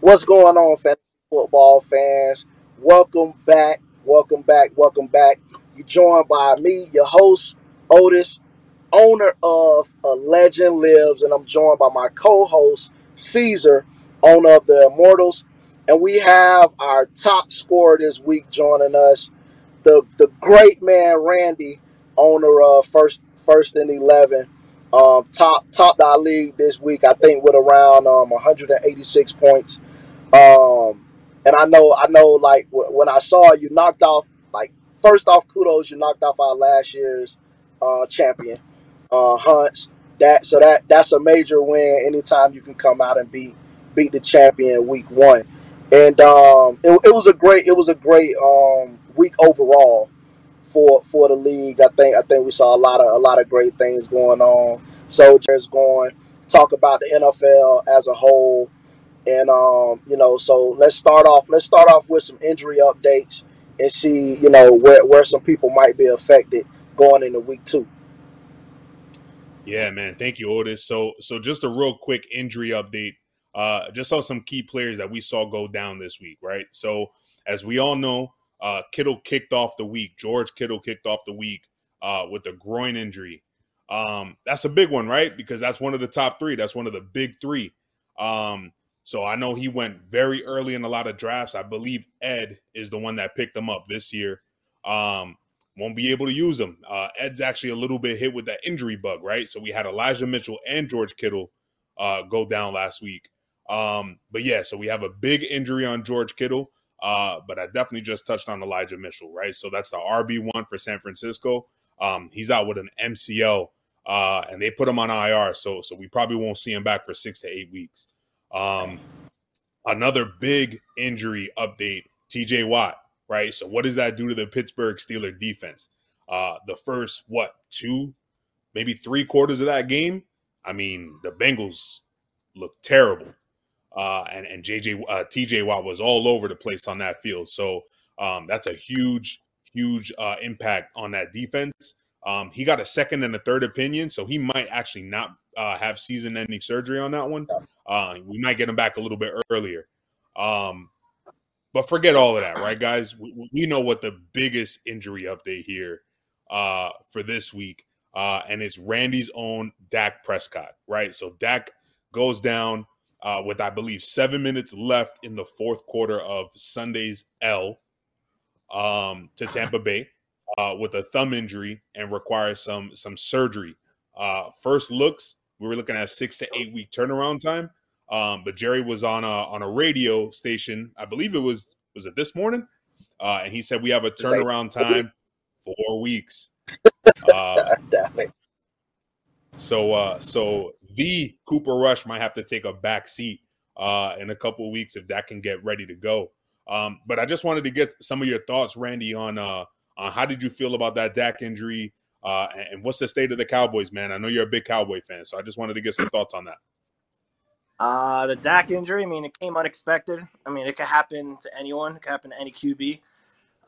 What's going on, fantasy football fans? Welcome back, welcome back, welcome back. You're joined by me, your host, Otis, owner of A Legend Lives, and I'm joined by my co-host, Cesar, owner of the Immortals. And we have our top scorer this week joining us, the the great man Randy, owner of First First and Eleven. Um, top top our league this week, I think, with around um, 186 points. And I know, I know, like w- when I saw you knocked off, like first off, kudos, you knocked off our last year's uh, champion, uh, Hunts. That so that that's a major win. Anytime you can come out and beat beat the champion week one, and um, it, it was a great it was a great um, week overall for for the league. I think I think we saw a lot of a lot of great things going on. Soldiers going talk about the NFL as a whole and um, you know, so let's start off. Let's start off with some injury updates and see, you know, where where some people might be affected going into week two. Yeah, man. Thank you, Otis. So, so just a real quick injury update. Uh, just saw some key players that we saw go down this week, right? So, as we all know, uh, Kittle kicked off the week. George Kittle kicked off the week uh, with a groin injury. Um, that's a big one, right? Because that's one of the top three. That's one of the big three. Um, so I know he went very early in a lot of drafts. I believe Ed is the one that picked him up this year. Um, won't be able to use him. Uh, Ed's actually a little bit hit with that injury bug, right? So we had Elijah Mitchell and George Kittle uh, go down last week. Um, but yeah, so we have a big injury on George Kittle. Uh, but I definitely just touched on Elijah Mitchell, right? So that's the RB one for San Francisco. Um, he's out with an MCL, uh, and they put him on IR, so so we probably won't see him back for six to eight weeks. Um, another big injury update: T.J. Watt, right? So what does that do to the Pittsburgh Steelers defense? Uh, the first what two, maybe three quarters of that game, I mean, the Bengals looked terrible uh, and and JJ uh, TJ Watt was all over the place on that field. So um, that's a huge, huge uh, impact on that defense. Um, he got a second and a third opinion, so he might actually not uh, have season-ending surgery on that one. Uh, we might get him back a little bit earlier. Um, but forget all of that, right, guys? We, we know what the biggest injury update here uh, for this week, uh, and it's Randy's own Dak Prescott, right? So Dak goes down uh, with I believe seven minutes left in the fourth quarter of Sunday's L um, to Tampa Bay uh, with a thumb injury and requires some some surgery. Uh, first looks, we were looking at six to eight week turnaround time. Um, but Jerry was on a on a radio station, I believe it was was it this morning, uh, and he said we have a turnaround time four weeks. Uh, so uh, so the Cooper Rush might have to take a back seat uh, in a couple of weeks if that can get ready to go. Um, but I just wanted to get some of your thoughts, Randy, on uh, on how did you feel about that Dak injury, uh, and what's the state of the Cowboys, man? I know you're a big Cowboy fan, so I just wanted to get some thoughts on that. Uh, the Dak injury, I mean, it came unexpected. I mean, it could happen to anyone. It could happen to any QB.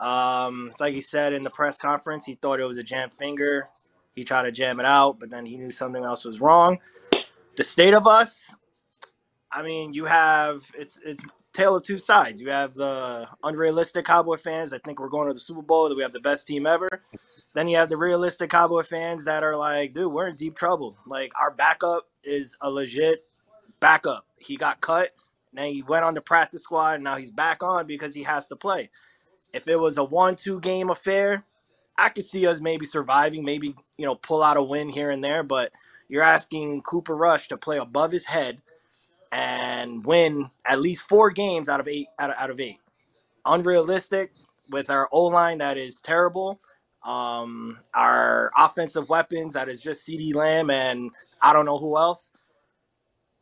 Um, it's like he said in the press conference, he thought it was a jam finger. He tried to jam it out, but then he knew something else was wrong. The state of us, I mean, you have it's it's tale of two sides. You have the unrealistic Cowboy fans that think we're going to the Super Bowl, that we have the best team ever. Then you have the realistic Cowboy fans that are like, dude, we're in deep trouble. Like our backup is a legit backup. He got cut, then he went on the practice squad, and now he's back on because he has to play. If it was a one-two game affair, I could see us maybe surviving, maybe you know pull out a win here and there. But you're asking Cooper Rush to play above his head and win at least four games out of eight out of, out of eight. Unrealistic with our O line that is terrible. Um, our offensive weapons that is just CeeDee Lamb and I don't know who else.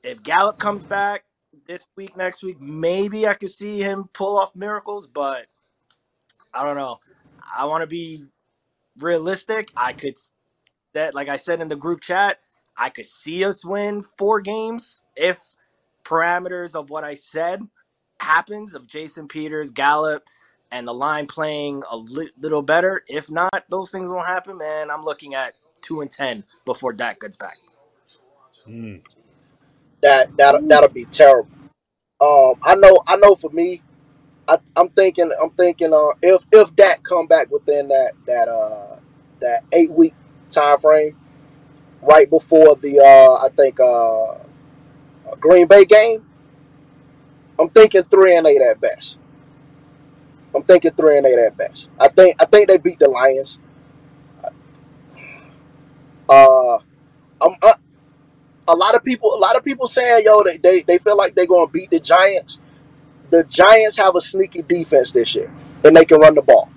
If Gallup comes back this week, next week, maybe I could see him pull off miracles, but I don't know. I want to be realistic. I could that like I said in the group chat, I could see us win four games if parameters of what I said happens of Jason Peters, Gallup, and the line playing a li- little better. If not, those things won't happen, man. I'm looking at two and ten before Dak gets back. Mm. That that that'll be terrible. Um, I know, I know. For me, I, I'm thinking, I'm thinking, uh, if if Dak come back within that that uh that eight week time frame, right before the uh I think uh Green Bay game, I'm thinking three and eight at best. I'm thinking three and eight at best. I think I think they beat the Lions. Uh, I'm uh, a lot of people. A lot of people saying, "Yo, they they, they feel like they're to beat the Giants." The Giants have a sneaky defense this year, and they can run the ball.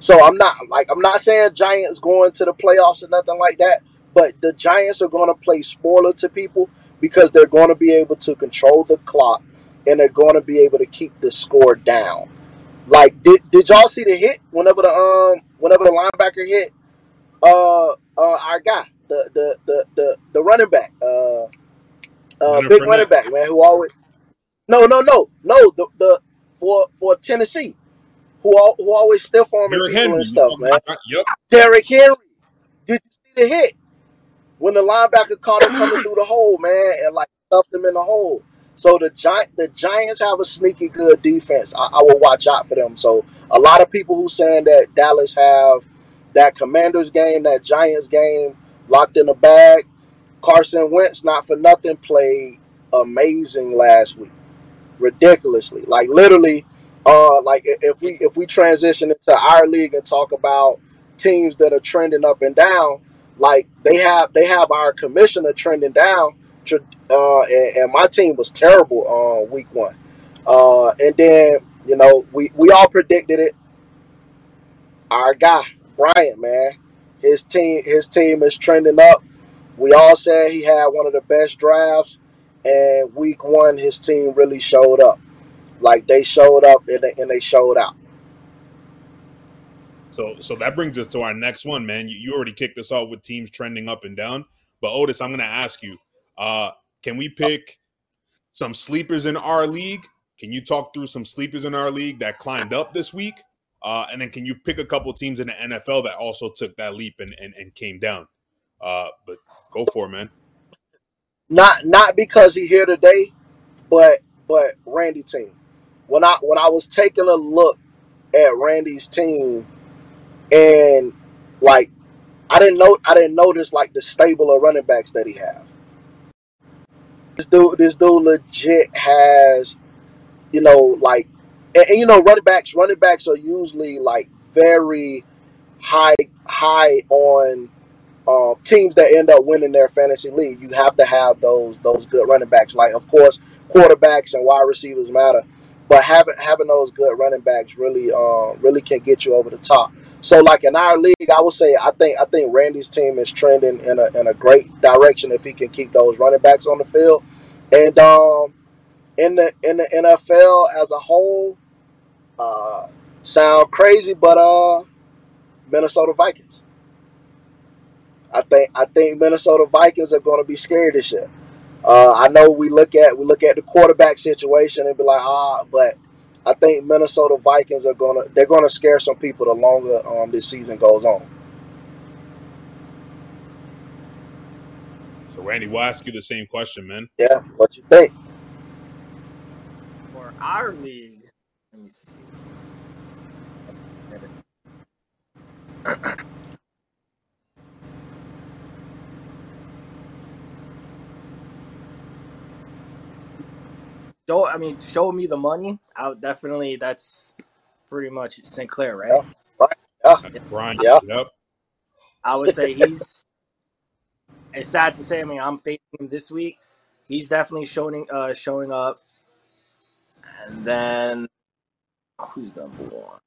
So I'm not like I'm not saying Giants going to the playoffs or nothing like that, but the Giants are going to play spoiler to people because they're going to be able to control the clock and they're going to be able to keep the score down. Like did, did y'all see the hit whenever the um whenever the linebacker hit uh uh our guy the the the the, the running back uh uh Leonard big running back man who always no no no no the the for for Tennessee who al- who always stiff arming Derrick people Henry. and stuff man Yep. Derrick Henry did you see the hit when the linebacker caught him coming through the hole man and like stuffed him in the hole. So the giant the Giants have a sneaky good defense. I, I will watch out for them. So a lot of people who saying that Dallas have that Commanders game that Giants game locked in the bag. Carson Wentz not for nothing played amazing last week. Ridiculously. Like literally uh like if we if we transition into our league and talk about teams that are trending up and down like they have they have our commissioner trending down. Uh and, and my team was terrible on week one. Uh and then you know we we all predicted it. Our guy Bryant man his team his team is trending up. We all said he had one of the best drafts and week one his team really showed up. Like they showed up and they, and they showed out So so that brings us to our next one, man. You, you already kicked us off with teams trending up and down. But Otis, I'm gonna ask you, uh, can we pick some sleepers in our league? Can you talk through some sleepers in our league that climbed up this week? Uh, and then can you pick a couple teams in the NFL that also took that leap and, and, and came down? Uh, but go for it, man. not not because he here today but but Randy team when I when I was taking a look at Randy's team and like I didn't know I didn't notice like the stable of running backs that he have. This dude this dude legit has you know like and, and you know running backs running backs are usually like very high high on um, teams that end up winning their fantasy league. You have to have those those good running backs. Like of course quarterbacks and wide receivers matter, but having having those good running backs really um, really can get you over the top. So like in our league, I would say I think I think Randy's team is trending in a in a great direction if he can keep those running backs on the field. And um in the in the NFL as a whole, uh sound crazy, but uh Minnesota Vikings. I think I think Minnesota Vikings are going to be scared this year. Uh, I know we look at we look at the quarterback situation and be like ah, but I think Minnesota Vikings are gonna they're gonna scare some people the longer um, this season goes on. So Randy, we'll ask you the same question, man. Yeah, what you think? For our league, let me see. Show, I mean, show me the money. I would definitely. That's pretty much Sinclair, right? Brian, Yeah. yep. I would say he's. it's sad to say. I mean, I'm facing him this week. He's definitely showing uh showing up. And then who's number one?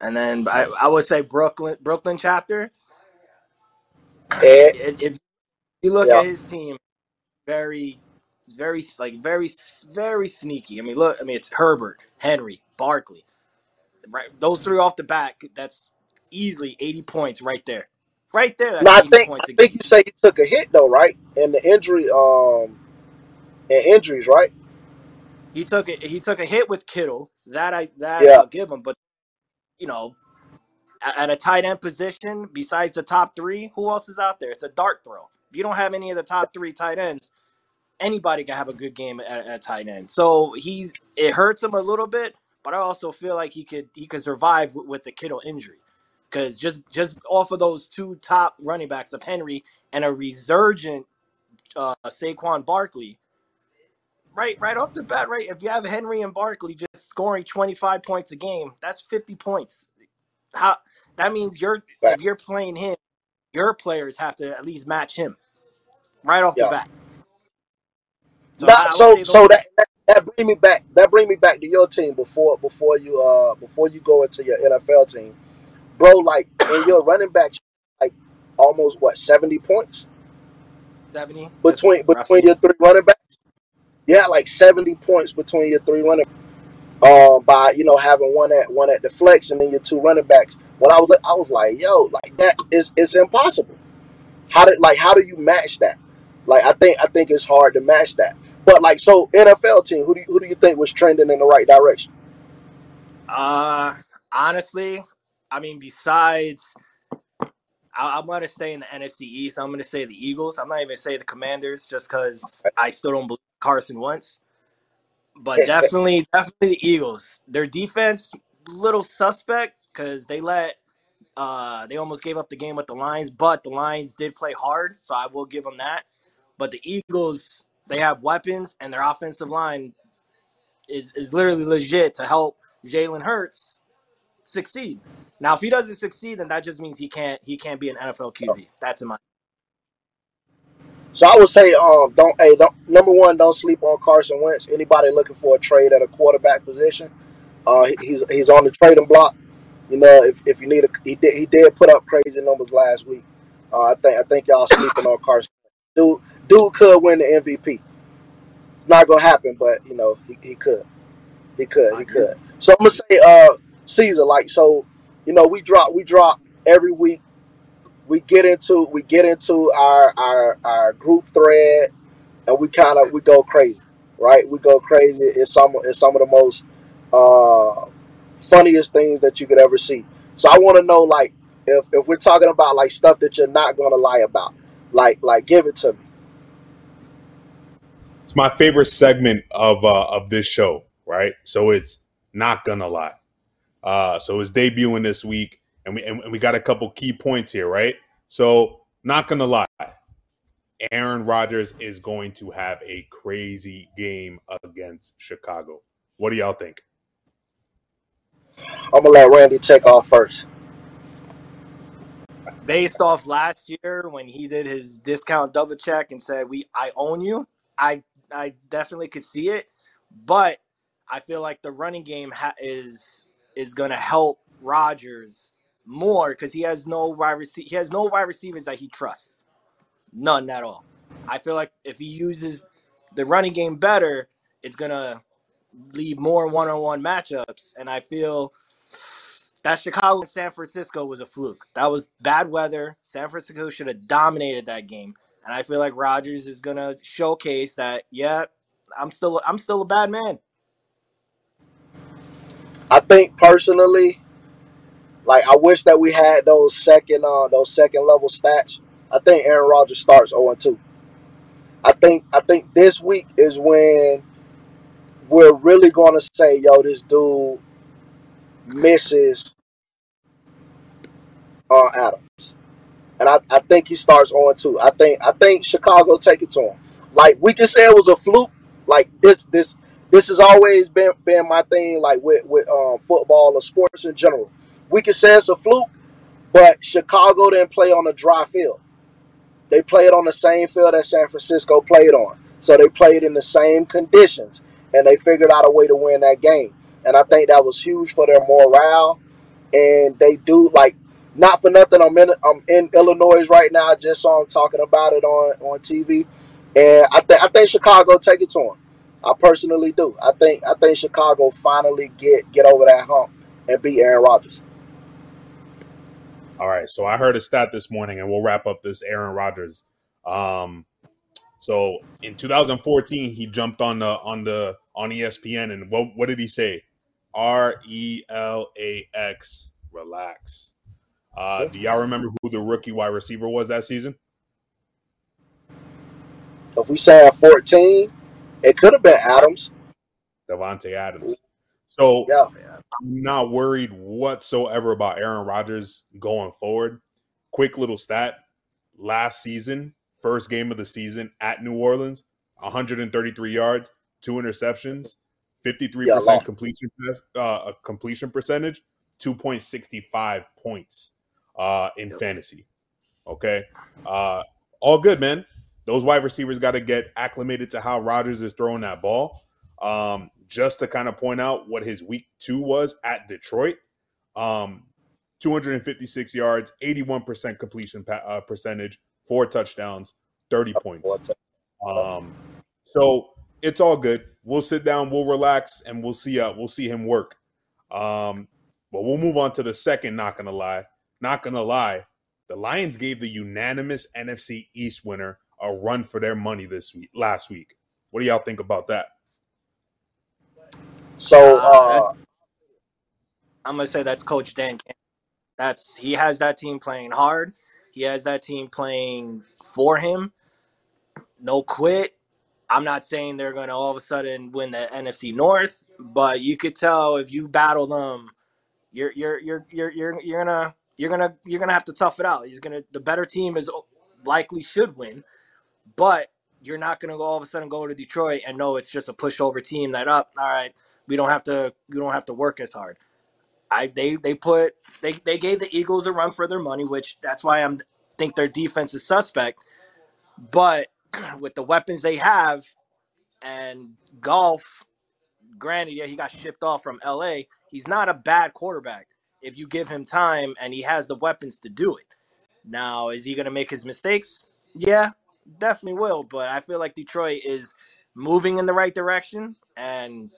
And then I, I would say Brooklyn Brooklyn chapter. Ed, If, if you look Yeah. at his team, very, very like very very sneaky. I mean, look. I mean, it's Herbert, Henry, Barkley. Right, those three off the bat. That's easily 80 points right there. Right there. That's no, I 80 think points I think you say he took a hit though, right? And the injury um and injuries, right? He took it. He took a hit with Kittle. That I that Yeah. I'll give him. But you know, at, at a tight end position, besides the top three, who else is out there? It's a dart throw. If you don't have any of the top three tight ends, anybody can have a good game at, at tight end. So he's it hurts him a little bit, but I also feel like he could he could survive with, with the Kittle injury because just just off of those two top running backs of Henry and a resurgent uh, Saquon Barkley, right right off the bat, right? If you have Henry and Barkley just scoring twenty five points a game, that's fifty points. How that means you're if you're playing him, your players have to at least match him right off Yeah. the bat. So, Not, I would so say so that, that that bring me back that bring me back to your team before before you uh before you go into your NFL team, bro. Like in your running back, like almost what seventy points seventy between between your three running backs. Yeah, like seventy points between your three running. Um, by you know having one at one at the flex and then your two running backs. When I was I was like, yo, like that is it's impossible. How did like how do you match that? Like I think I think it's hard to match that. But like so NFL team, who do you, who do you think was trending in the right direction? Uh, honestly, I mean, besides, I, I'm going to stay in the NFC East. I'm going to say the Eagles. I'm not even say the Commanders just because I still don't believe Carson Wentz. But definitely, definitely the Eagles. Their defense, little suspect because they let, uh, they almost gave up the game with the Lions, but the Lions did play hard, so I will give them that. But the Eagles, they have weapons, and their offensive line is is literally legit to help Jalen Hurts succeed. Now, if he doesn't succeed, then that just means he can't he can't be an NFL QB. That's in my So I would say, um, don't hey, don't number one, don't sleep on Carson Wentz. Anybody looking for a trade at a quarterback position, uh, he- he's he's on the trading block. You know, if, if you need a, he did he did put up crazy numbers last week. Uh, I think I think y'all sleeping on Carson. Dude, dude could win the MVP. It's not gonna happen, but you know he, he could, he could, he could. So I'm gonna say, uh, Cesar, like so, you know, we drop we drop every week. We get into we get into our our our group thread and we kind of we go crazy right? We go crazy. It's some it's some of the most uh funniest things that you could ever see. So i want to know like if if we're talking about like stuff that you're not going to lie about like like give it to me my favorite segment of uh, of this show, right? So it's not gonna lie. Uh, so it's debuting this week, and we and we got a couple key points here, right? So not gonna lie, Aaron Rodgers is going to have a crazy game against Chicago. What do y'all think? i'm gonna let randy take off first based off last year when he did his discount double check and said we I own you. I I definitely could see it, but I feel like the running game ha- is is going to help Rodgers more because he has no wide rece- he has no wide receivers that he trusts, none at all. I feel like if he uses the running game better, it's gonna leave more one-on-one matchups, and I feel that Chicago and San Francisco was a fluke. That was bad weather. San Francisco should have dominated that game, and I feel like Rodgers is gonna showcase that. Yeah, I'm still I'm still a bad man. i think personally like i wish that we had those second uh those second level stats i think aaron Rodgers starts 0-2 I think I think this week is when we're really to say, "Yo, this dude misses uh, Adams," and I, I think he starts on too. I think I think Chicago take it to him. Like we can say it was a fluke. Like this this this has always been been my thing. Like with with um, football or sports in general, we can say it's a fluke, but Chicago didn't play on a dry field. They played on the same field that San Francisco played on. So they played in the same conditions and they figured out a way to win that game. And I think that was huge for their morale. And they do like not for nothing. I'm in I'm in Illinois right now. I just saw them talking about it on on TV, and I think I think Chicago take it to him. I personally do. I think I think Chicago finally get get over that hump and beat Aaron Rodgers. All right, so I heard a stat this morning, and we'll wrap up this Aaron Rodgers. Um, so in 2014, he jumped on the on the on ESPN, and what what did he say? R E L A X, relax. Uh, do y'all remember who the rookie wide receiver was that season? if we say 14, it could have been Adams. Davante Adams. So Yeah. I'm not worried whatsoever about Aaron Rodgers going forward. Quick little stat: last season, first game of the season at New Orleans, 133 yards, two interceptions, 53 Yeah, percent long. completion uh, completion percentage, 2.65 points uh, in Yep. fantasy. Okay, uh, all good, man. Those wide receivers got to get acclimated to how Rodgers is throwing that ball. Um, just to kind of point out what his week two was at Detroit, um, 256 yards, 81% completion pa- uh, percentage, four touchdowns, 30 points. Um, so it's all good. We'll sit down, we'll relax, and we'll see. Uh, we'll see him work. Um, but we'll move on to the second. Not gonna lie, not gonna lie. The Lions gave the unanimous NFC East winner a run for their money this week. Last week, what do y'all think about that? So, Uh, uh, I'm gonna say that's Coach Dan. Campbell. That's he has that team playing hard. He has that team playing for him. No quit. I'm not saying they're gonna all of a sudden win the NFC North, but you could tell if you battle them, you're you're you're you're you're, you're gonna you're gonna you're gonna have to tough it out. He's gonna the better team is likely should win, but you're not gonna go all of a sudden go to Detroit and know it's just a pushover team that up. All right, we don't have to we don't have to work as hard. I they they put they they gave the Eagles a run for their money, which that's why I'm think their defense is suspect. But with the weapons they have and Goff, granted, yeah, he got shipped off from LA. He's not a bad quarterback if you give him time and he has the weapons to do it. Now, is he gonna make his mistakes? Yeah, definitely will. But I feel like Detroit is moving in the right direction and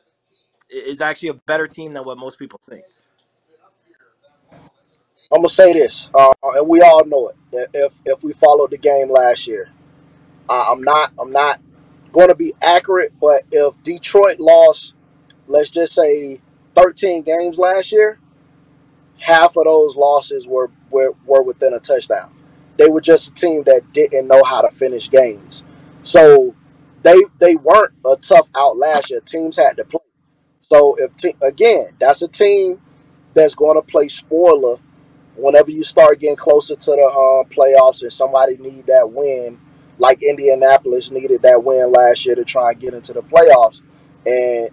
is actually a better team than what most people think. I'm gonna say this, uh, and we all know it. If if we followed the game last year, uh, I'm not I'm not going to be accurate, but if Detroit lost, let's just say 13 games last year, half of those losses were were, were within a touchdown. They were just a team that didn't know how to finish games, so they they weren't a tough out last year. Teams had to play. So if te- again, that's a team that's going to play spoiler whenever you start getting closer to the uh, playoffs and somebody need that win, like Indianapolis needed that win last year to try and get into the playoffs, and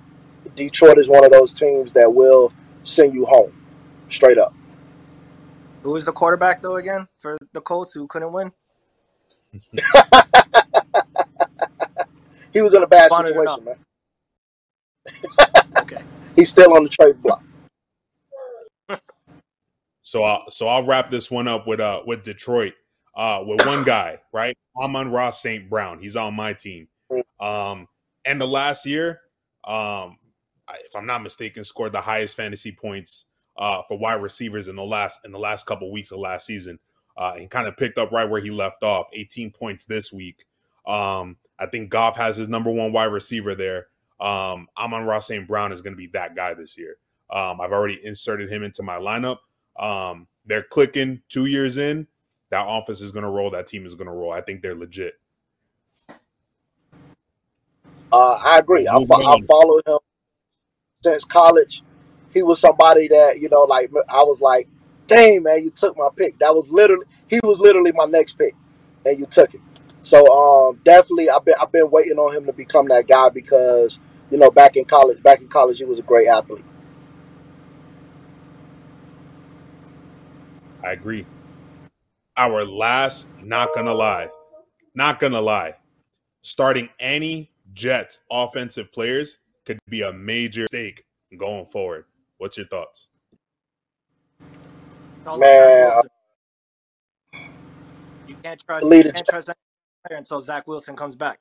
Detroit is one of those teams that will send you home, straight up. Who was the quarterback though again for the Colts who couldn't win? He was in a bad Spun it situation, man. Okay. He's still on the trade block. So, I'll, so I'll wrap this one up with uh with Detroit, uh with one guy, right? Amon-Ra St. Brown. He's on my team. Um, and the last year, um, if I'm not mistaken, scored the highest fantasy points uh for wide receivers in the last in the last couple weeks of last season. Uh, he kind of picked up right where he left off, 18 points this week. Um, I think Goff has his number one wide receiver there. Um, Amon-Ra St. Brown is going to be that guy this year. Um, I've already inserted him into my lineup. Um, they're clicking two years in. That office is going to roll. That team is going to roll. I think they're legit. Uh, I agree. I, fo- I followed him since college. He was somebody that you know, like I was like, "Dang, man, you took my pick." That was literally he was literally my next pick, and you took it. So um, definitely, I've been I've been waiting on him to become that guy because you know, back in college, back in college, he was a great athlete. I agree. Our last, not gonna lie, not gonna lie, starting any Jets offensive players could be a major stake going forward. What's your thoughts? Man, You can't trust Lead you can't trust any player until Zach Wilson comes back.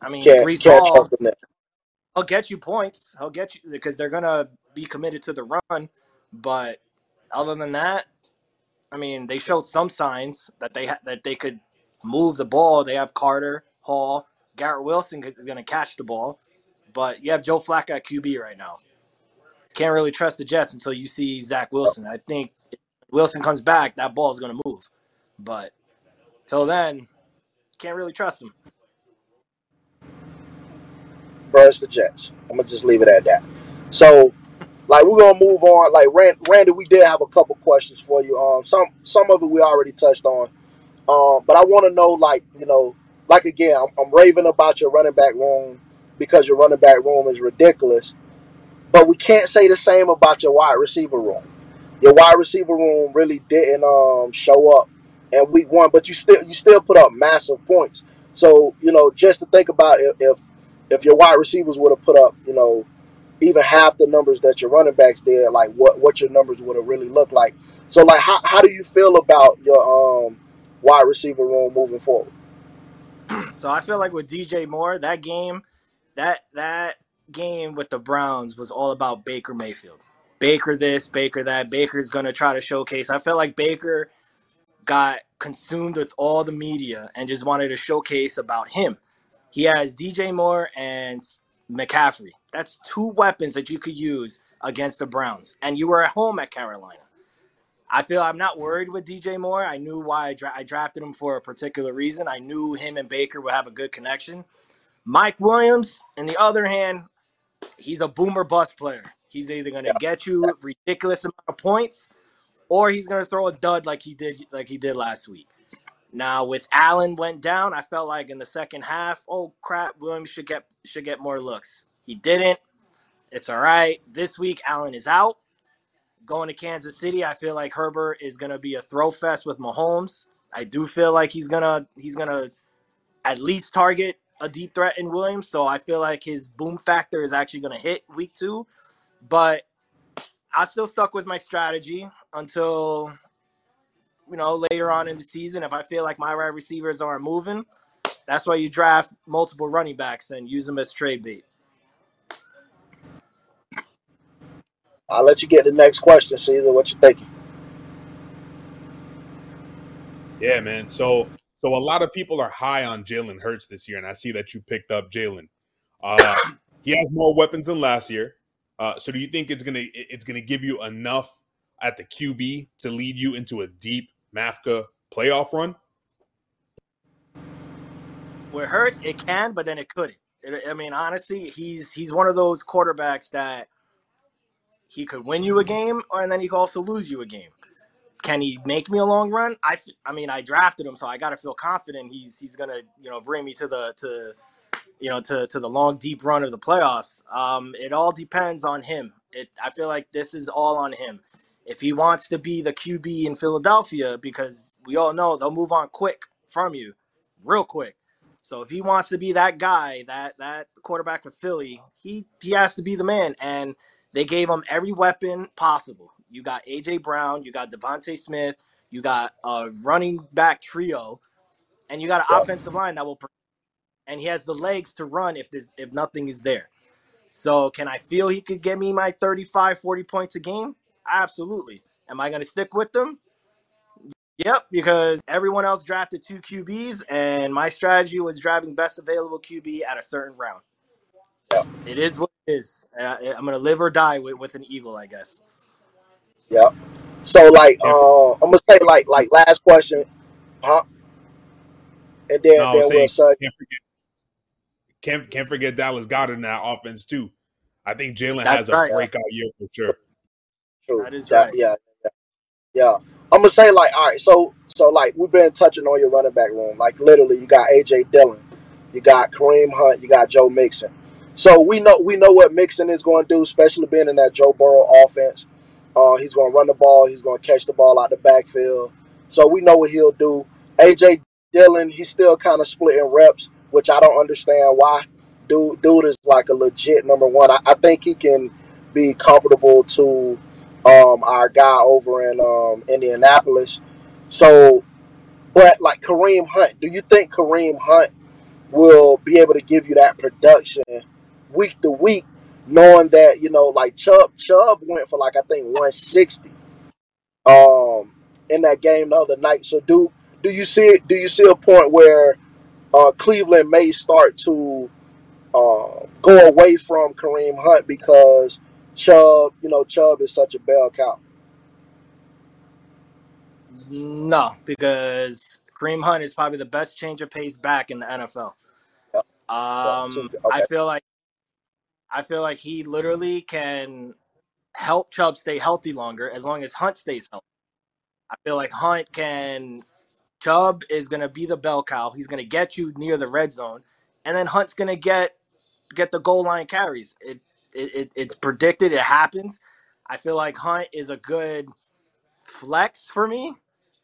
I mean, can't, Breece can't Hall, trust him he'll get you points. He'll get you because they're gonna be committed to the run. But other than that, I mean, they showed some signs that they ha- that they could move the ball. They have Carter, Hall, Garrett Wilson is gonna catch the ball, but you have Joe Flacco at QB right now. Can't really trust the Jets until you see Zach Wilson. I think Wilson comes back, that ball is gonna move. But till then, can't really trust him. Bro, it's the Jets. I'm gonna just leave it at that. So, like, we're gonna move on. Like, Rand, Randy, we did have a couple questions for you. Um, some some of it we already touched on. Um, but I want to know, like, you know, like again, I'm, I'm raving about your running back room because your running back room is ridiculous. But we can't say the same about your wide receiver room. Your wide receiver room really didn't um, show up in week one, but you still you still put up massive points. So you know, just to think about if if, your wide receivers would have put up, you know, even half the numbers that your running backs did, like what what your numbers would have really looked like. So like, how how do you feel about your um wide receiver room moving forward? So I feel like with DJ Moore, that game, that that game with the Browns was all about Baker Mayfield. Baker this, Baker that. Baker's gonna try to showcase. I felt like Baker got consumed with all the media and just wanted to showcase about him. He has DJ Moore and McCaffrey. That's two weapons that you could use against the Browns, and you were at home at Carolina. I feel I'm not worried with DJ Moore. I knew why I, dra- I drafted him for a particular reason. I knew him and Baker would have a good connection. Mike Williams, on the other hand, he's a boomer bust player. He's either going to Yeah. get you ridiculous amount of points, or he's going to throw a dud like he did like he did last week. Now with Allen went down, I felt like in the second half, oh crap, Williams should get should get more looks. He didn't. It's all right. This week Allen is out. Going to Kansas City, I feel like Herbert is going to be a throw fest with Mahomes. I do feel like he's gonna he's gonna at least target a deep threat in Williams. So I feel like his boom factor is actually going to hit week two. But I still stuck with my strategy until you know later on in the season. If I feel like my wide receivers aren't moving, that's why you draft multiple running backs and use them as trade bait. I'll let you get the next question, Cesar. What you thinking? Yeah, man. So so a lot of people are high on Jalen Hurts this year, and I see that you picked up Jalen. Uh, he has more weapons than last year. Uh, so do you think it's gonna it's gonna give you enough at the QB to lead you into a deep Mafka playoff run? Where hurts, it can, but then it couldn't. It, I mean, honestly, he's he's one of those quarterbacks that he could win you a game, or and then he could also lose you a game. Can he make me a long run? I, I mean, I drafted him, so I got to feel confident he's he's gonna you know bring me to the to you know to to the long deep run of the playoffs. Um, it all depends on him. It I feel like this is all on him. If he wants to be the QB in Philadelphia, because we all know they'll move on quick from you, real quick. So if he wants to be that guy, that that quarterback for Philly, he he has to be the man. And they gave him every weapon possible. You got AJ Brown, you got DeVonta Smith, you got a running back trio, and you got an Yeah. offensive line that will. And he has the legs to run if this if nothing is there. So can I feel he could get me my 35, 40 points a game? Absolutely. Am I going to stick with them? Yep, because everyone else drafted two QBs, and my strategy was driving best available QB at a certain round. It is what it is. And I, I'm going to live or die with, with an eagle, I guess. Yeah. So like, Yeah. uh, I'm gonna say like like last question, huh? And then No, I then was we'll saying say can't forget can't can't forget Dallas Goedert in that offense too. I think Jalen That's has a right. breakout year for sure. true. That is That- right. Yeah, yeah, yeah. I'm gonna say like, all right. So so like we've been touching on your running back room. Like literally, you got AJ Dillon, you got Kareem Hunt, you got Joe Mixon. So we know we know what Mixon is going to do, especially being in that Joe Burrow offense. Uh, he's going to run the ball. He's going to catch the ball out the backfield. So we know what he'll do. AJ Dillon, he's still kind of splitting reps, which I don't understand why. Dude, dude is like a legit number one. I, I think he can be comparable to um, our guy over in um, Indianapolis. So, but like Kareem Hunt, do you think Kareem Hunt will be able to give you that production week to week, knowing that you know, like Chubb, Chubb went for like I think 160 um, in that game the other night. So do do you see it? Do you see a point where uh, Cleveland may start to uh, go away from Kareem Hunt because Chubb, you know, Chubb is such a bell cow. No, because Kareem Hunt is probably the best change of pace back in the NFL. Um, so- I feel like I feel like he literally can help Chubb stay healthy longer as long as Hunt stays healthy. I feel like Hunt can. Chubb is going to be the bell cow. He's going to get you near the red zone, and then Hunt's going to get get the goal line carries. It, it, it it's predicted. It happens. I feel like Hunt is a good flex for me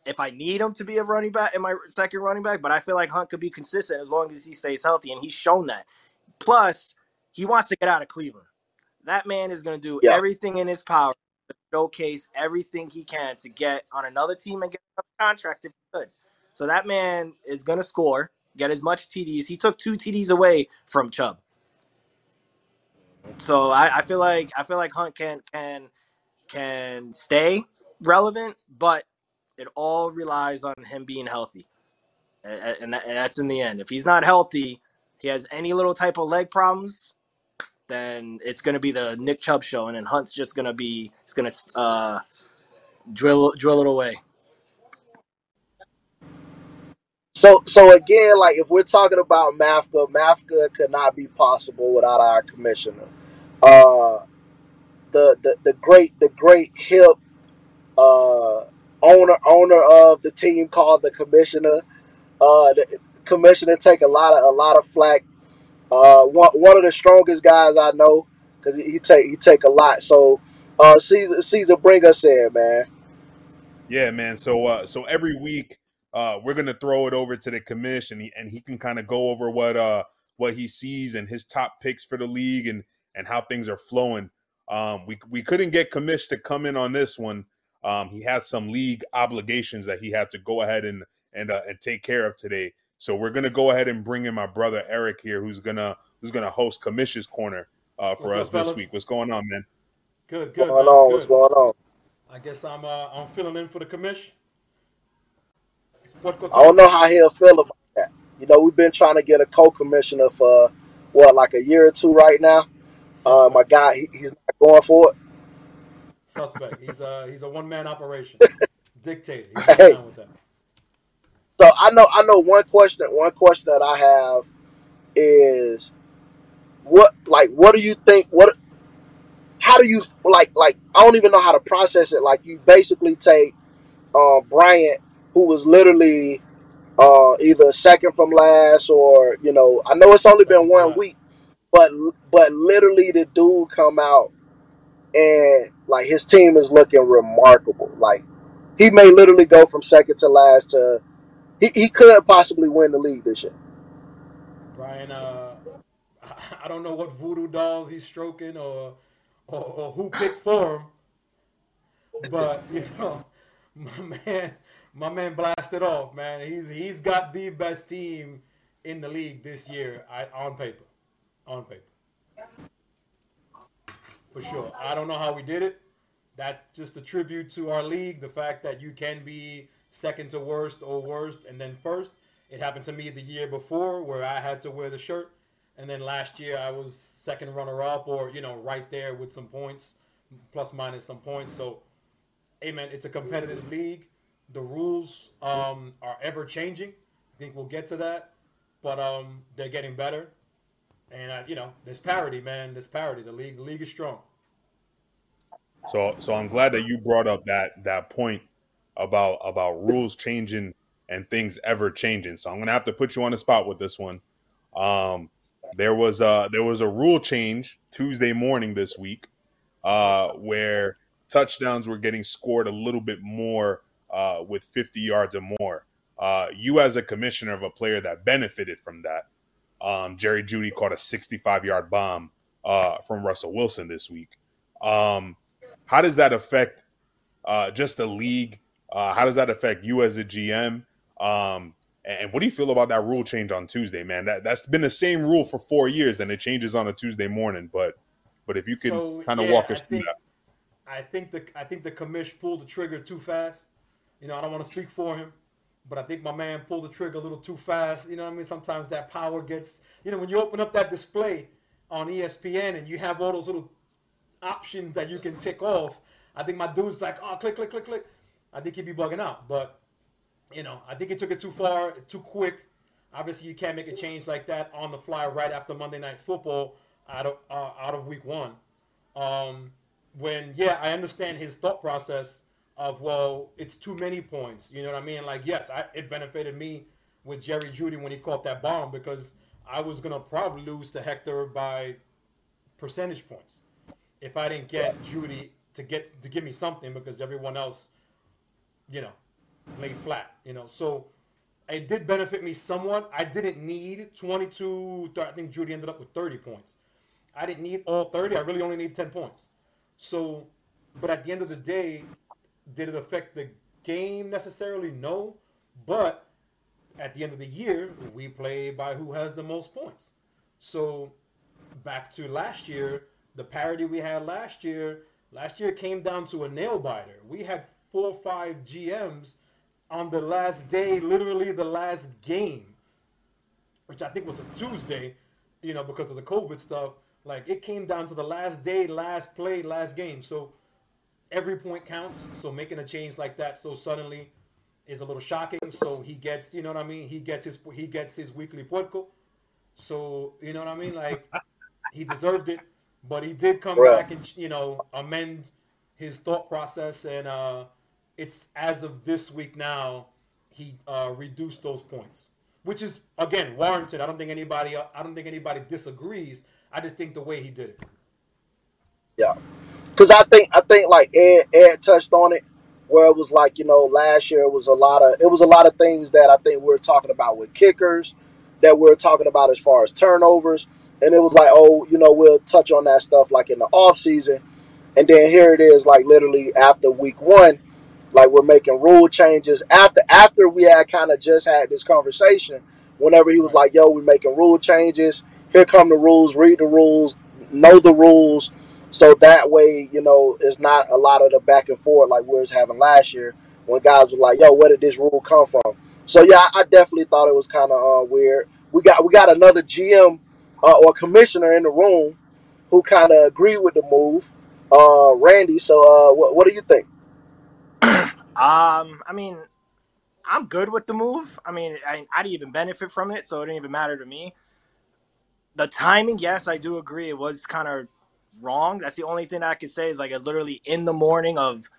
if I need him to be a running back in my second running back. But I feel like Hunt could be consistent as long as he stays healthy, and he's shown that. Plus, he wants to get out of Cleveland. That man is going to do Yeah. everything in his power to showcase everything he can to get on another team and get a contract if he could. So that man is going to score, get as much TDs. He took two TDs away from Chubb. So I, I feel like I feel like Hunt can can can stay relevant, but it all relies on him being healthy, and, that, and that's in the end. If he's not healthy, he has any little type of leg problems, then it's going to be the Nick Chubb show, and then Hunt's just going to be it's going to uh, drill drill it away. So so again, like if we're talking about Mafka, Mafka could not be possible without our commissioner. Uh the the, the great the great hip uh owner owner of the team called the commissioner. Uh the commissioner take a lot of a lot of flack. Uh one one of the strongest guys I know because he, he take he take a lot. So uh Cesar Cesar bring us in, man. Yeah, man. So uh so every week uh we're gonna throw it over to the commission and he, and he can kind of go over what uh what he sees and his top picks for the league and and how things are flowing. Um we we couldn't get commish to come in on this one. Um he had some league obligations that he had to go ahead and and uh, and take care of today. So we're gonna go ahead and bring in my brother Eric here who's gonna who's gonna host Commish's Corner uh for What's us up, this fellas? week. What's going on, man? Good, What's good, going man. on? What's going on? I guess I'm uh, I'm filling in for the commission. I don't know how he'll feel about that. You know, we've been trying to get a co-commissioner for what, like a year or two right now. Uh, my guy, he, he's not going for it. Suspect. He's a he's a one man operation. Dictator. He's Hey, down with that. So I know, I know one question. One question that I have is, what, like, what do you think? What, how do you like, like? I don't even know how to process it. Like, you basically take uh, Bryant, who was literally uh, either second from last or you know, I know it's only been one week, but but literally the dude come out and like his team is looking remarkable. Like he may literally go from second to last to he, he could possibly win the league this year. Brian, uh, I don't know what voodoo dolls he's stroking or or, or who picked for him, but you know, my man, my man blasted off, man. He's he's got the best team in the league this year, I, on paper, on paper, for sure. I don't know how we did it. That's just a tribute to our league, the fact that you can be second to worst or worst and then first. It happened to me the year before where I had to wear the shirt. And then last year I was second runner up or, you know, right there with some points, plus minus some points. So, hey, man, it's a competitive league. The rules um, are ever changing. I think we'll get to that. But um, they're getting better. And, uh, you know, there's parity, man. There's parity. The league, the league is strong. So so I'm glad that you brought up that that point about about rules changing and things ever changing. So I'm gonna have to put you on the spot with this one. Um, there was a there was a rule change Tuesday morning this week uh, where touchdowns were getting scored a little bit more uh, with 50 yards or more. Uh, you, as a commissioner of a player that benefited from that, um, Jerry Jeudy caught a 65 yard bomb uh, from Russell Wilson this week. Um, how does that affect uh, just the league? Uh, how does that affect you as a GM? Um, and what do you feel about that rule change on Tuesday, man? That that's been the same rule for four years, and it changes on a Tuesday morning. But but if you could So kind of yeah, walk I us through think that. I think the I think the commish pulled the trigger too fast. You know, I don't want to speak for him, but I think my man pulled the trigger a little too fast. You know what I mean? Sometimes that power gets, you know, when you open up that display on ESPN and you have all those little options that you can tick off. I think my dude's like, oh, click, click, click, click. I think he'd be bugging out. But you know, I think he took it too far, too quick. Obviously, you can't make a change like that on the fly right after Monday Night Football out of uh, out of Week One. Um, when yeah, I understand his thought process of well, it's too many points. You know what I mean? Like yes, I, it benefited me with Jerry Jeudy when he caught that bomb because I was gonna probably lose to Hector by percentage points if I didn't get Jeudy to get to give me something because everyone else, you know, laid flat. You know, so it did benefit me somewhat. I didn't need 22. I think Jeudy ended up with 30 points. I didn't need all 30. I really only need 10 points. So, but at the end of the day, did it affect the game necessarily? No. But at the end of the year, we play by who has the most points. So, back to last year, the parity we had last year, last year came down to a nail biter. We had four or five GMs on the last day, literally the last game, which I think was a Tuesday, you know, because of the COVID stuff. Like it came down to the last day, last play, last game. So every point counts. So making a change like that so suddenly is a little shocking. So he gets, you know what I mean? He gets his he gets his weekly puerco. So you know what I mean? Like he deserved it, but he did come right. back and you know amend his thought process, and uh, it's as of this week now he uh, reduced those points, which is again warranted. I don't think anybody I don't think anybody disagrees. I just think the way he did it. Yeah, because I think I think like Ed Ed touched on it, where it was like you know last year was a lot of it was a lot of things that I think we are talking about with kickers, that we are talking about as far as turnovers, and it was like oh you know we'll touch on that stuff like in the off season, and then here it is like literally after week one, like we're making rule changes after after we had kind of just had this conversation. Whenever he was like, "Yo, we're making rule changes," here come the rules, read the rules, know the rules. So that way, you know, it's not a lot of the back and forth like we was having last year when guys were like, "Yo, where did this rule come from?" So yeah, I definitely thought it was kind of uh, weird. We got we got another GM uh, or commissioner in the room who kind of agreed with the move, uh, Randy. So uh, what what do you think? um, I mean, I'm good with the move. I mean, I, I didn't even benefit from it, so it didn't even matter to me the timing, yes, I do agree. It was kind of wrong. That's the only thing I could say is like it literally in the morning of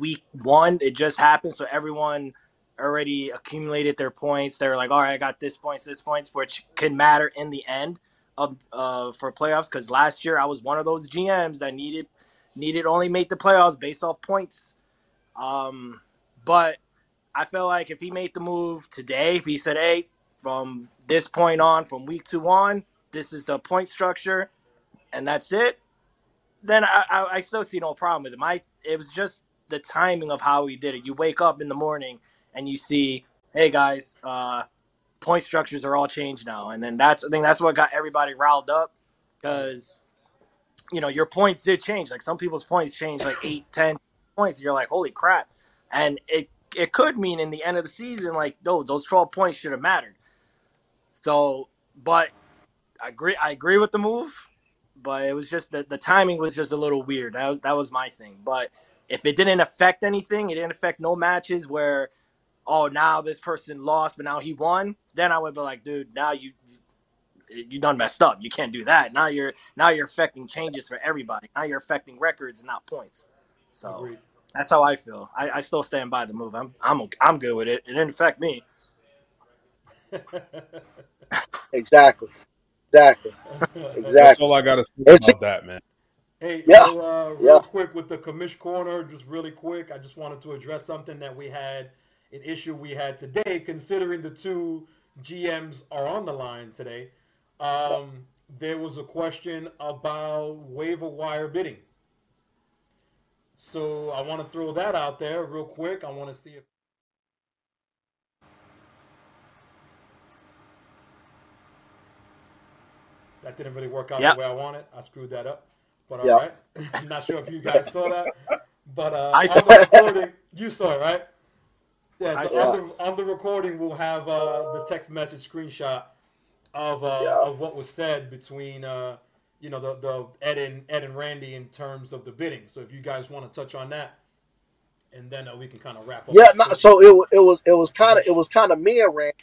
week one, it just happened. So everyone already accumulated their points. They were like, all right, I got this points, this points, which can matter in the end of uh, for playoffs. Because last year I was one of those GMs that needed needed only make the playoffs based off points. Um, but I feel like if he made the move today, if he said, hey, from this point on, from week two on, this is the point structure, and that's it, then I, I, I still see no problem with him. My it was just the timing of how he did it. You wake up in the morning and you see, hey guys, uh, point structures are all changed now, and then that's I think that's what got everybody riled up because you know your points did change. Like some people's points changed like eight, ten points. You're like, holy crap, and it it could mean in the end of the season, like those those twelve points should have mattered. So, but I agree. I agree with the move, but it was just the, the timing was just a little weird. That was that was my thing. But if it didn't affect anything, it didn't affect no matches where, oh, now this person lost, but now he won. Then I would be like, dude, now you you done messed up. You can't do that. Now you're now you're affecting changes for everybody. Now you're affecting records and not points. So Agreed. That's how I feel. I, I still stand by the move. I'm I'm I'm good with it. It didn't affect me. exactly. Exactly. Exactly. That's all I got to say it's, about that, man. Hey, yeah. so uh, real yeah. quick with the commish corner, just really quick, I just wanted to address something that we had, an issue we had today, considering the two GMs are on the line today. Um, there was a question about waiver wire bidding. So I want to throw that out there real quick. I want to see if that didn't really work out yep. the way I wanted. I screwed that up. But all yep. right, I'm not sure if you guys saw that. But uh, I saw on the recording, you saw it, right? Yeah, so on the, on the recording, we'll have uh, the text message screenshot of uh, yeah. of what was said between uh, you know the, the Ed and Ed and Randy in terms of the bidding. So if you guys want to touch on that, and then uh, we can kind of wrap up. Yeah, so it was it was it was kind of it was kind of me and Randy.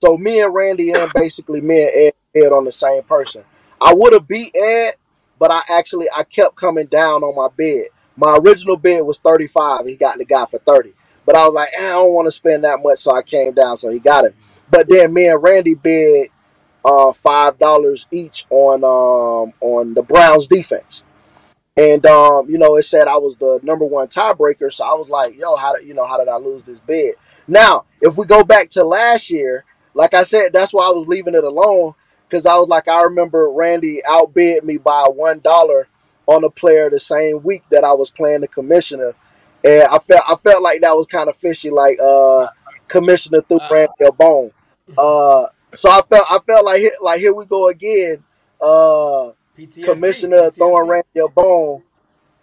So me and Randy and basically me and Ed, Ed on the same person. I would have beat Ed, but I actually I kept coming down on my bid. My original bid was 35. He got the guy for 30. But I was like, eh, I don't want to spend that much, so I came down, so he got it. But then me and Randy bid uh five dollars each on um on the Browns defense. And um, you know, it said I was the number one tiebreaker, so I was like, "Yo, how did you know how did I lose this bid?" Now, if we go back to last year, like I said, that's why I was leaving it alone because I was like, I remember Randy outbid me by one dollar on a player the same week that I was playing the commissioner, and I felt I felt like that was kind of fishy, like uh, commissioner threw Randy a bone. Uh, so I felt I felt like here- like here we go again. Uh, PTSD. commissioner throwing Randy a bone.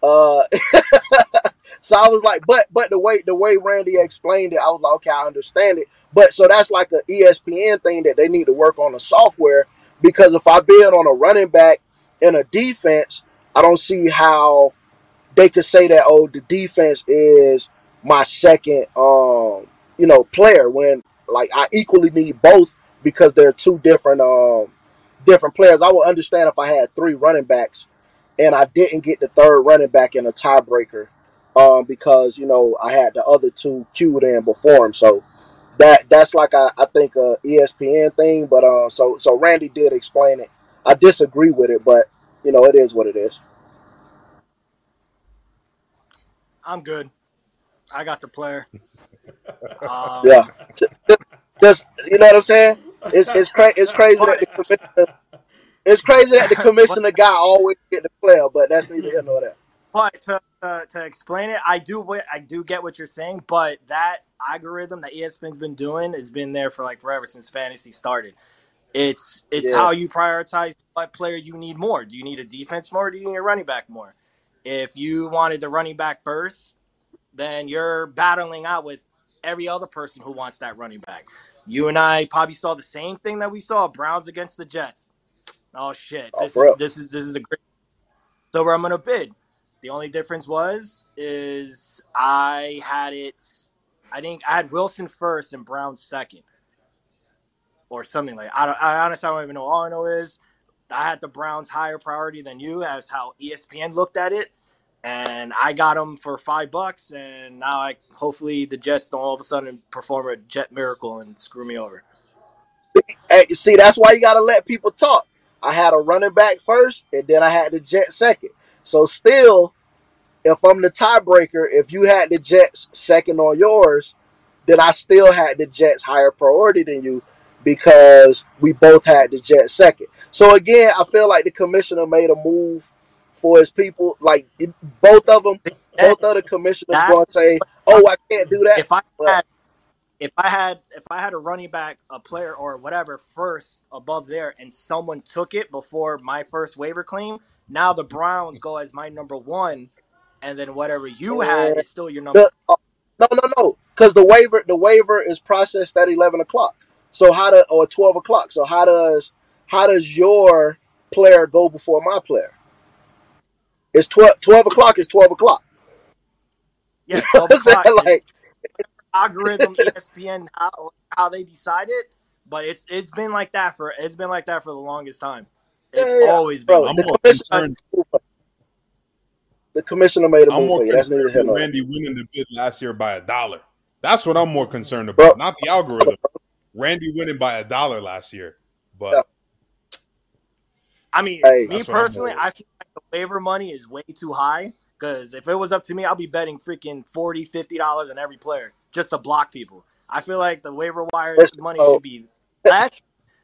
Uh, so I was like, but but the way the way Randy explained it, I was like, okay, I understand it. But so that's like a ESPN thing that they need to work on the software because if I bid on a running back in a defense, I don't see how they could say that oh the defense is my second um you know player when like I equally need both because they're two different um different players. I would understand if I had three running backs and I didn't get the third running back in a tiebreaker um because you know I had the other two queued in before him. So that that's like a, I think a ESPN thing, but uh so so Randy did explain it. I disagree with it, but you know it is what it is. I'm good. I got the player. Um, Yeah. Just you know what I'm saying? It's it's cra- it's crazy that the commissioner it's crazy that the commissioner guy always get the player, but that's neither here nor there. But to, uh, to explain it, I do what I do get what you're saying, but that algorithm that ESPN's been doing has been there for like forever since fantasy started. It's it's Yeah. how you prioritize what player you need more. Do you need a defense more? Or do you need a running back more? If you wanted the running back first, then you're battling out with every other person who wants that running back. You and I probably saw the same thing that we saw Browns against the Jets. Oh shit! Oh, This is this is this is a great. So where I'm gonna bid. The only difference was is I had it. I think I had Wilson first and Brown second, or something like. I don't, I honestly I don't even know. All I know is I had the Browns higher priority than you. As how ESPN looked at it, and I got them for five bucks. And now I hopefully the Jets don't all of a sudden perform a jet miracle and screw me over. Hey, see, that's why you gotta let people talk. I had a running back first, and then I had the Jets second. So still, if I'm the tiebreaker, if you had the Jets second on yours, then I still had the Jets higher priority than you because we both had the Jets second. So again, I feel like the commissioner made a move for his people. Like it- both of them, both of the commissioners That- going to say, "Oh, I can't do that." if I but- had if I had if I had a running back, a player or whatever first above there, and someone took it before my first waiver claim, now the Browns go as my number one, and then whatever you had is still your number. The, uh, no, no, no, because the waiver the waiver is processed at eleven o'clock. So how do or twelve o'clock? So how does how does your player go before my player? It's 12, 12 o'clock. Is twelve o'clock. yeah, You know twelve what I'm saying? o'clock. Like algorithm, ESPN, how, how they decide it, but it's it's been like that for it's been like that for the longest time. It's Yeah, yeah, always been. bro, like I'm the commissioner, concerned. the commissioner made a I'm move for you. That's neither here nor. Randy winning the bid last year by a dollar. That's what I'm more concerned Bro. about, not the algorithm. Randy winning by a dollar last year, but Yeah. I mean, Hey. me That's what I'm personally. I feel like the waiver money is way too high. Because if it was up to me, I'll be betting freaking 40 dollars on every player just to block people. I feel like the waiver wire money oh. should be less.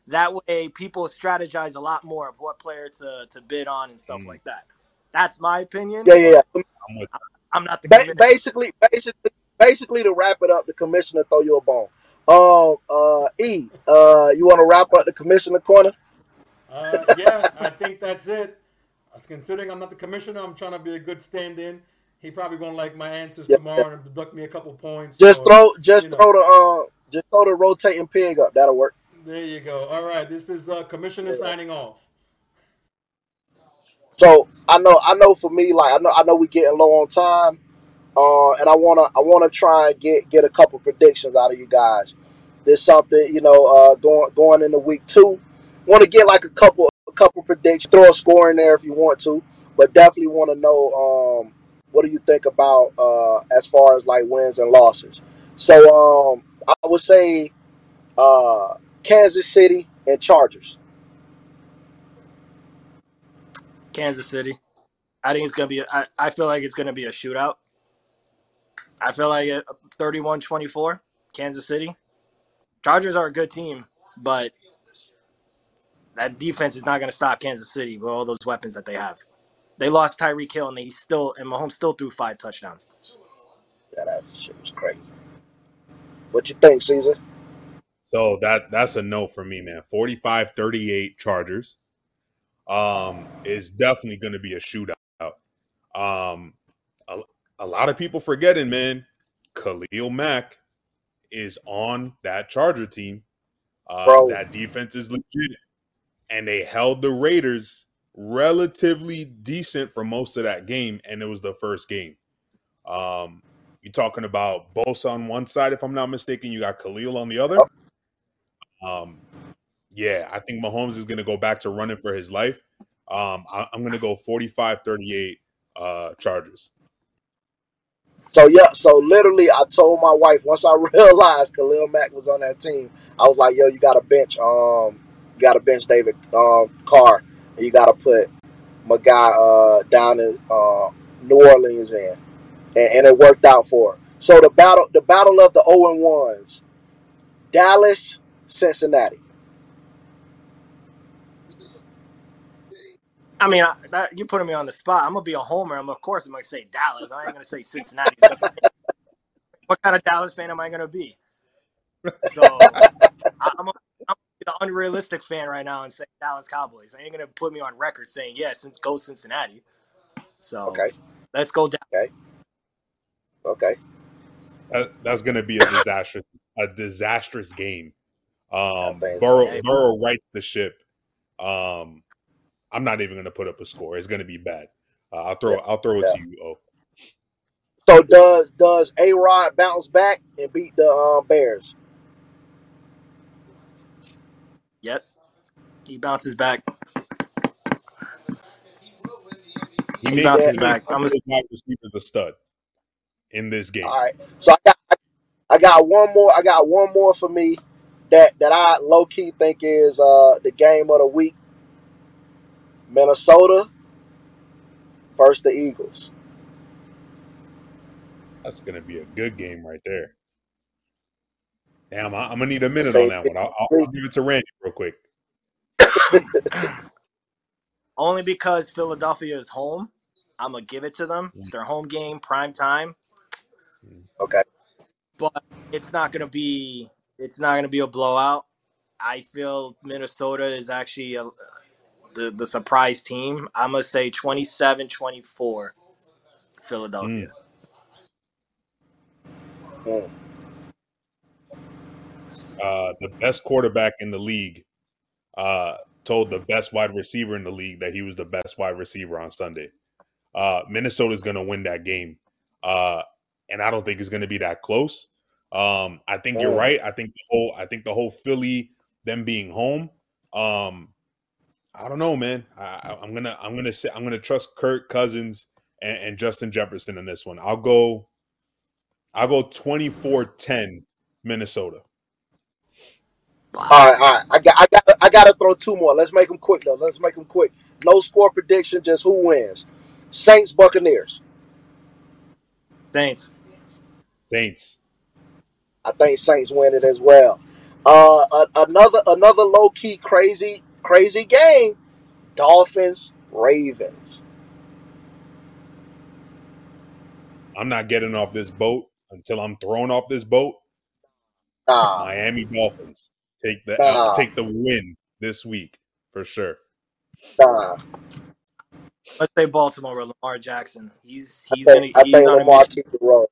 That way, people strategize a lot more of what player to, to bid on and stuff Mm. like that. That's my opinion. Yeah, yeah, yeah. I'm I'm not the Ba- basically, basically, basically, to wrap it up, the commissioner throw you a bone. Um, uh, E, uh, you want to wrap up the commissioner corner? Uh, yeah, I think that's it. Considering I'm not the commissioner. I'm trying to be a good stand-in. He probably won't like my answers Yeah. tomorrow and deduct me a couple points. Just or- throw, just you know. throw the, uh, just throw the rotating pig up. That'll work. There you go. All right, this is uh, commissioner Yeah. signing off. So I know, I know. For me, like I know, I know we getting low on time. uh, and I wanna I wanna try and get get a couple predictions out of you guys. There's something you know uh, going going into week two. Want to get like a couple a couple predictions. Throw a score in there if you want to, but definitely want to know um, what do you think about uh, as far as like wins and losses. So um, I would say uh, Kansas City and Chargers. Kansas City. I think it's gonna be. A, I, I feel like it's gonna be a shootout. I feel like it 31-24, Kansas City. Chargers are a good team, but that defense is not going to stop Kansas City with all those weapons that they have. They lost Tyreek Hill, and they still and Mahomes still threw five touchdowns. Yeah, that shit was crazy. What you think, Cesar? So that that's a no for me, man. 45-38 Chargers. Um, is definitely going to be a shootout. Um, a, a lot of people forgetting, man. Khalil Mack is on that Charger team. Uh, Bro. that defense is legit, and they held the Raiders relatively decent for most of that game, and it was the first game. Um, you're talking about Bosa on one side, if I'm not mistaken. You got Khalil on the other. Um, yeah, I think Mahomes is going to go back to running for his life. Um, I, am going to go 45 38 uh, Chargers. So yeah, so literally, I told my wife once I realized Khalil Mack was on that team, I was like, "Yo, you got to bench, um, you got to bench David um, Carr, and you got to put my guy uh, down in uh, New Orleans in," and, and it worked out for her. So the battle, the battle of the zero and ones, Dallas, Cincinnati. I mean, I, that, you putting me on the spot. I'm gonna be a homer. I'm of course I'm gonna say Dallas. I ain't gonna say Cincinnati. what kind of Dallas fan am I gonna be? So I, I'm, a, I'm the unrealistic fan right now and say Dallas Cowboys. I ain't gonna put me on record saying yes. Since go Cincinnati. So Okay, let's go down. okay. That, that's going to be a disastrous, a disastrous game. Um, Burrow, Yeah. Burrow rights the ship. Um, I'm not even going to put up a score. It's going to be bad. Uh, I'll throw, I'll throw it Yeah. to you. Oh, So does does A Rod bounce back and beat the um, Bears? Yep. He bounces back. he He made bounces he back. I'm a- his wide receivers a stud in this game. All right. So I got I got one more. I got one more for me that that I low key think is uh the game of the week. Minnesota versus the Eagles. That's going to be a good game right there. Damn, I, I'm gonna need a minute on that one. I'll, I'll, I'll give it to Randy real quick. Only because Philadelphia is home. I'm gonna give it to them. It's their home game, prime time. Okay. but it's not going to be it's not going to be a blowout. I feel Minnesota is actually a, the the surprise team. I'm going to say 27-24 Philadelphia. Mm. Uh, the best quarterback in the league uh, told the best wide receiver in the league that he was the best wide receiver on Sunday. Uh, Minnesota's going to win that game, uh, and I don't think it's going to be that close. Um, I think you're Mm. right. I think the whole I think the whole Philly them being home. Um, I don't know, man. I, I'm gonna I'm gonna say I'm gonna trust Kirk Cousins and, and Justin Jefferson in this one. I'll go. I'll go 24-10 Minnesota. All right, all right. I got I got I got to throw two more. Let's make them quick though. Let's make them quick. No score prediction, just who wins. Saints Buccaneers. Saints. Saints. I think Saints win it as well. Uh, a- another another low key crazy crazy game. Dolphins Ravens. I'm not getting off this boat until I'm thrown off this boat. Nah, Miami Dolphins take the Nah. take the win this week for sure. nah. Let's say Baltimore with Lamar Jackson. He's I he's going think, to I he's think on Lamar keep it rolling.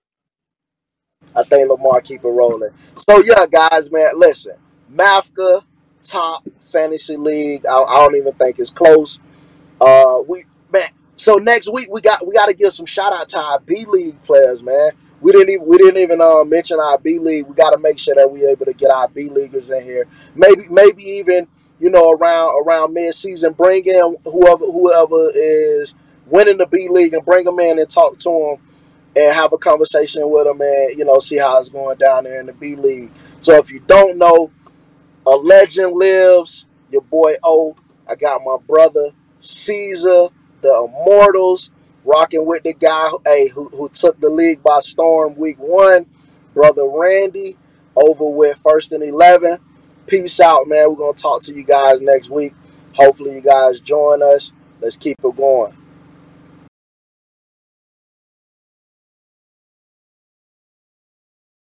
I think Lamar keep it rolling. So yeah, guys, man, listen. Mafka top fantasy league. I, I don't even think it's close. Uh, we man, So next week we got we got to give some shout out to our B League players, man. We didn't even we didn't even uh, mention our B League. We got to make sure that we're able to get our B Leaguers in here. Maybe maybe even you know around around mid season, bring in whoever whoever is winning the B League and bring them in and talk to them and have a conversation with them and you know see how it's going down there in the B League. So if you don't know, a legend lives. Your boy O. I got my brother Cesar, the Immortals, rocking with the guy hey, who, who took the league by storm week one, brother Randy, over with first and eleven. Peace out, man. We're gonna talk to you guys next week. Hopefully, you guys join us. Let's keep it going.